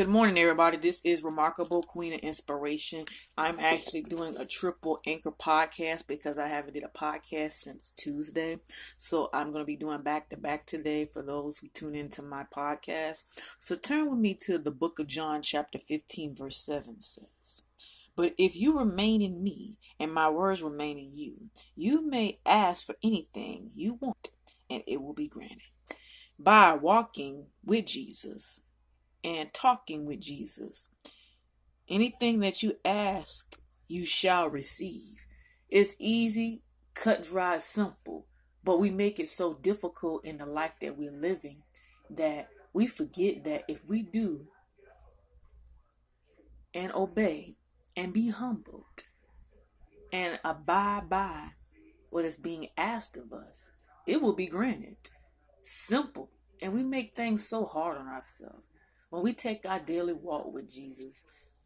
Good morning, everybody. This is Remarkable Queen of Inspiration. I'm actually doing a triple anchor podcast because I haven't did a podcast since Tuesday. So I'm going to be doing back to back today for those who tune into my podcast. So turn with me to the book of John, chapter 15, verse 7 says, But if you remain in me and my words remain in you, you may ask for anything you want and it will be granted. By walking with Jesus, and talking with Jesus. Anything that you ask, you shall receive. It's easy, cut dry, simple, but we make it so difficult in the life that we're living that we forget that if we do and obey and be humbled and abide by what is being asked of us, it will be granted. Simple. And we make things so hard on ourselves. When we take our daily walk with Jesus,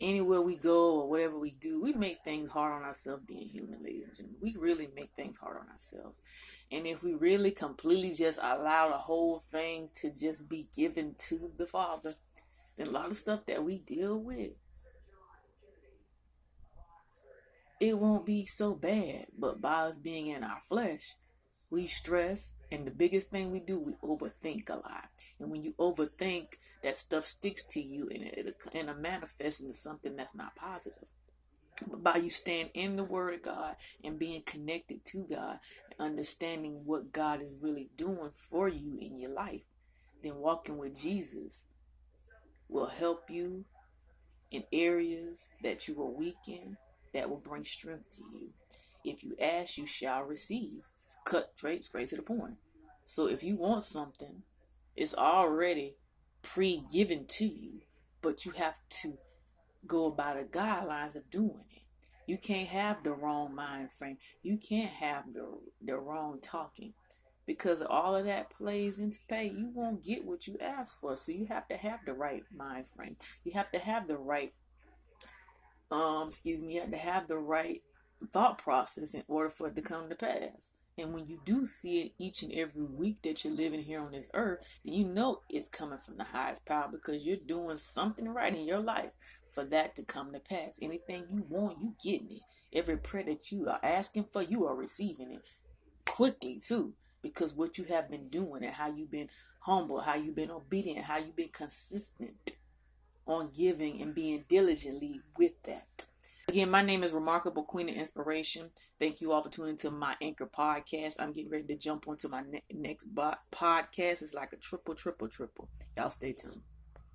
anywhere we go or whatever we do, we make things hard on ourselves being human, ladies and gentlemen. We really make things hard on ourselves. And if we really completely just allow the whole thing to just be given to the Father, then a lot of stuff that we deal with, it won't be so bad. But by us being in our flesh, we stress, and the biggest thing we do, we overthink a lot. And when you overthink, that stuff sticks to you and it, and it manifests into something that's not positive. But by you staying in the Word of God and being connected to God, and understanding what God is really doing for you in your life, then walking with Jesus will help you in areas that you are weak in, that will bring strength to you. If you ask, you shall receive. Cut straight, straight to the point. So if you want something, it's already pre-given to you, but you have to go by the guidelines of doing it. You can't have the wrong mind frame. You can't have the the wrong talking because all of that plays into pay. You won't get what you ask for. So you have to have the right mind frame. You have to have the right um excuse me, you have to have the right thought process in order for it to come to pass. And when you do see it each and every week that you're living here on this earth, then you know it's coming from the highest power because you're doing something right in your life for that to come to pass. Anything you want, you getting it. Every prayer that you are asking for, you are receiving it quickly too. Because what you have been doing and how you've been humble, how you've been obedient, how you've been consistent on giving and being diligently with that. Again, my name is Remarkable Queen of Inspiration. Thank you all for tuning to my Anchor podcast. I'm getting ready to jump onto my ne- next bo- podcast. It's like a triple, triple, triple. Y'all stay tuned.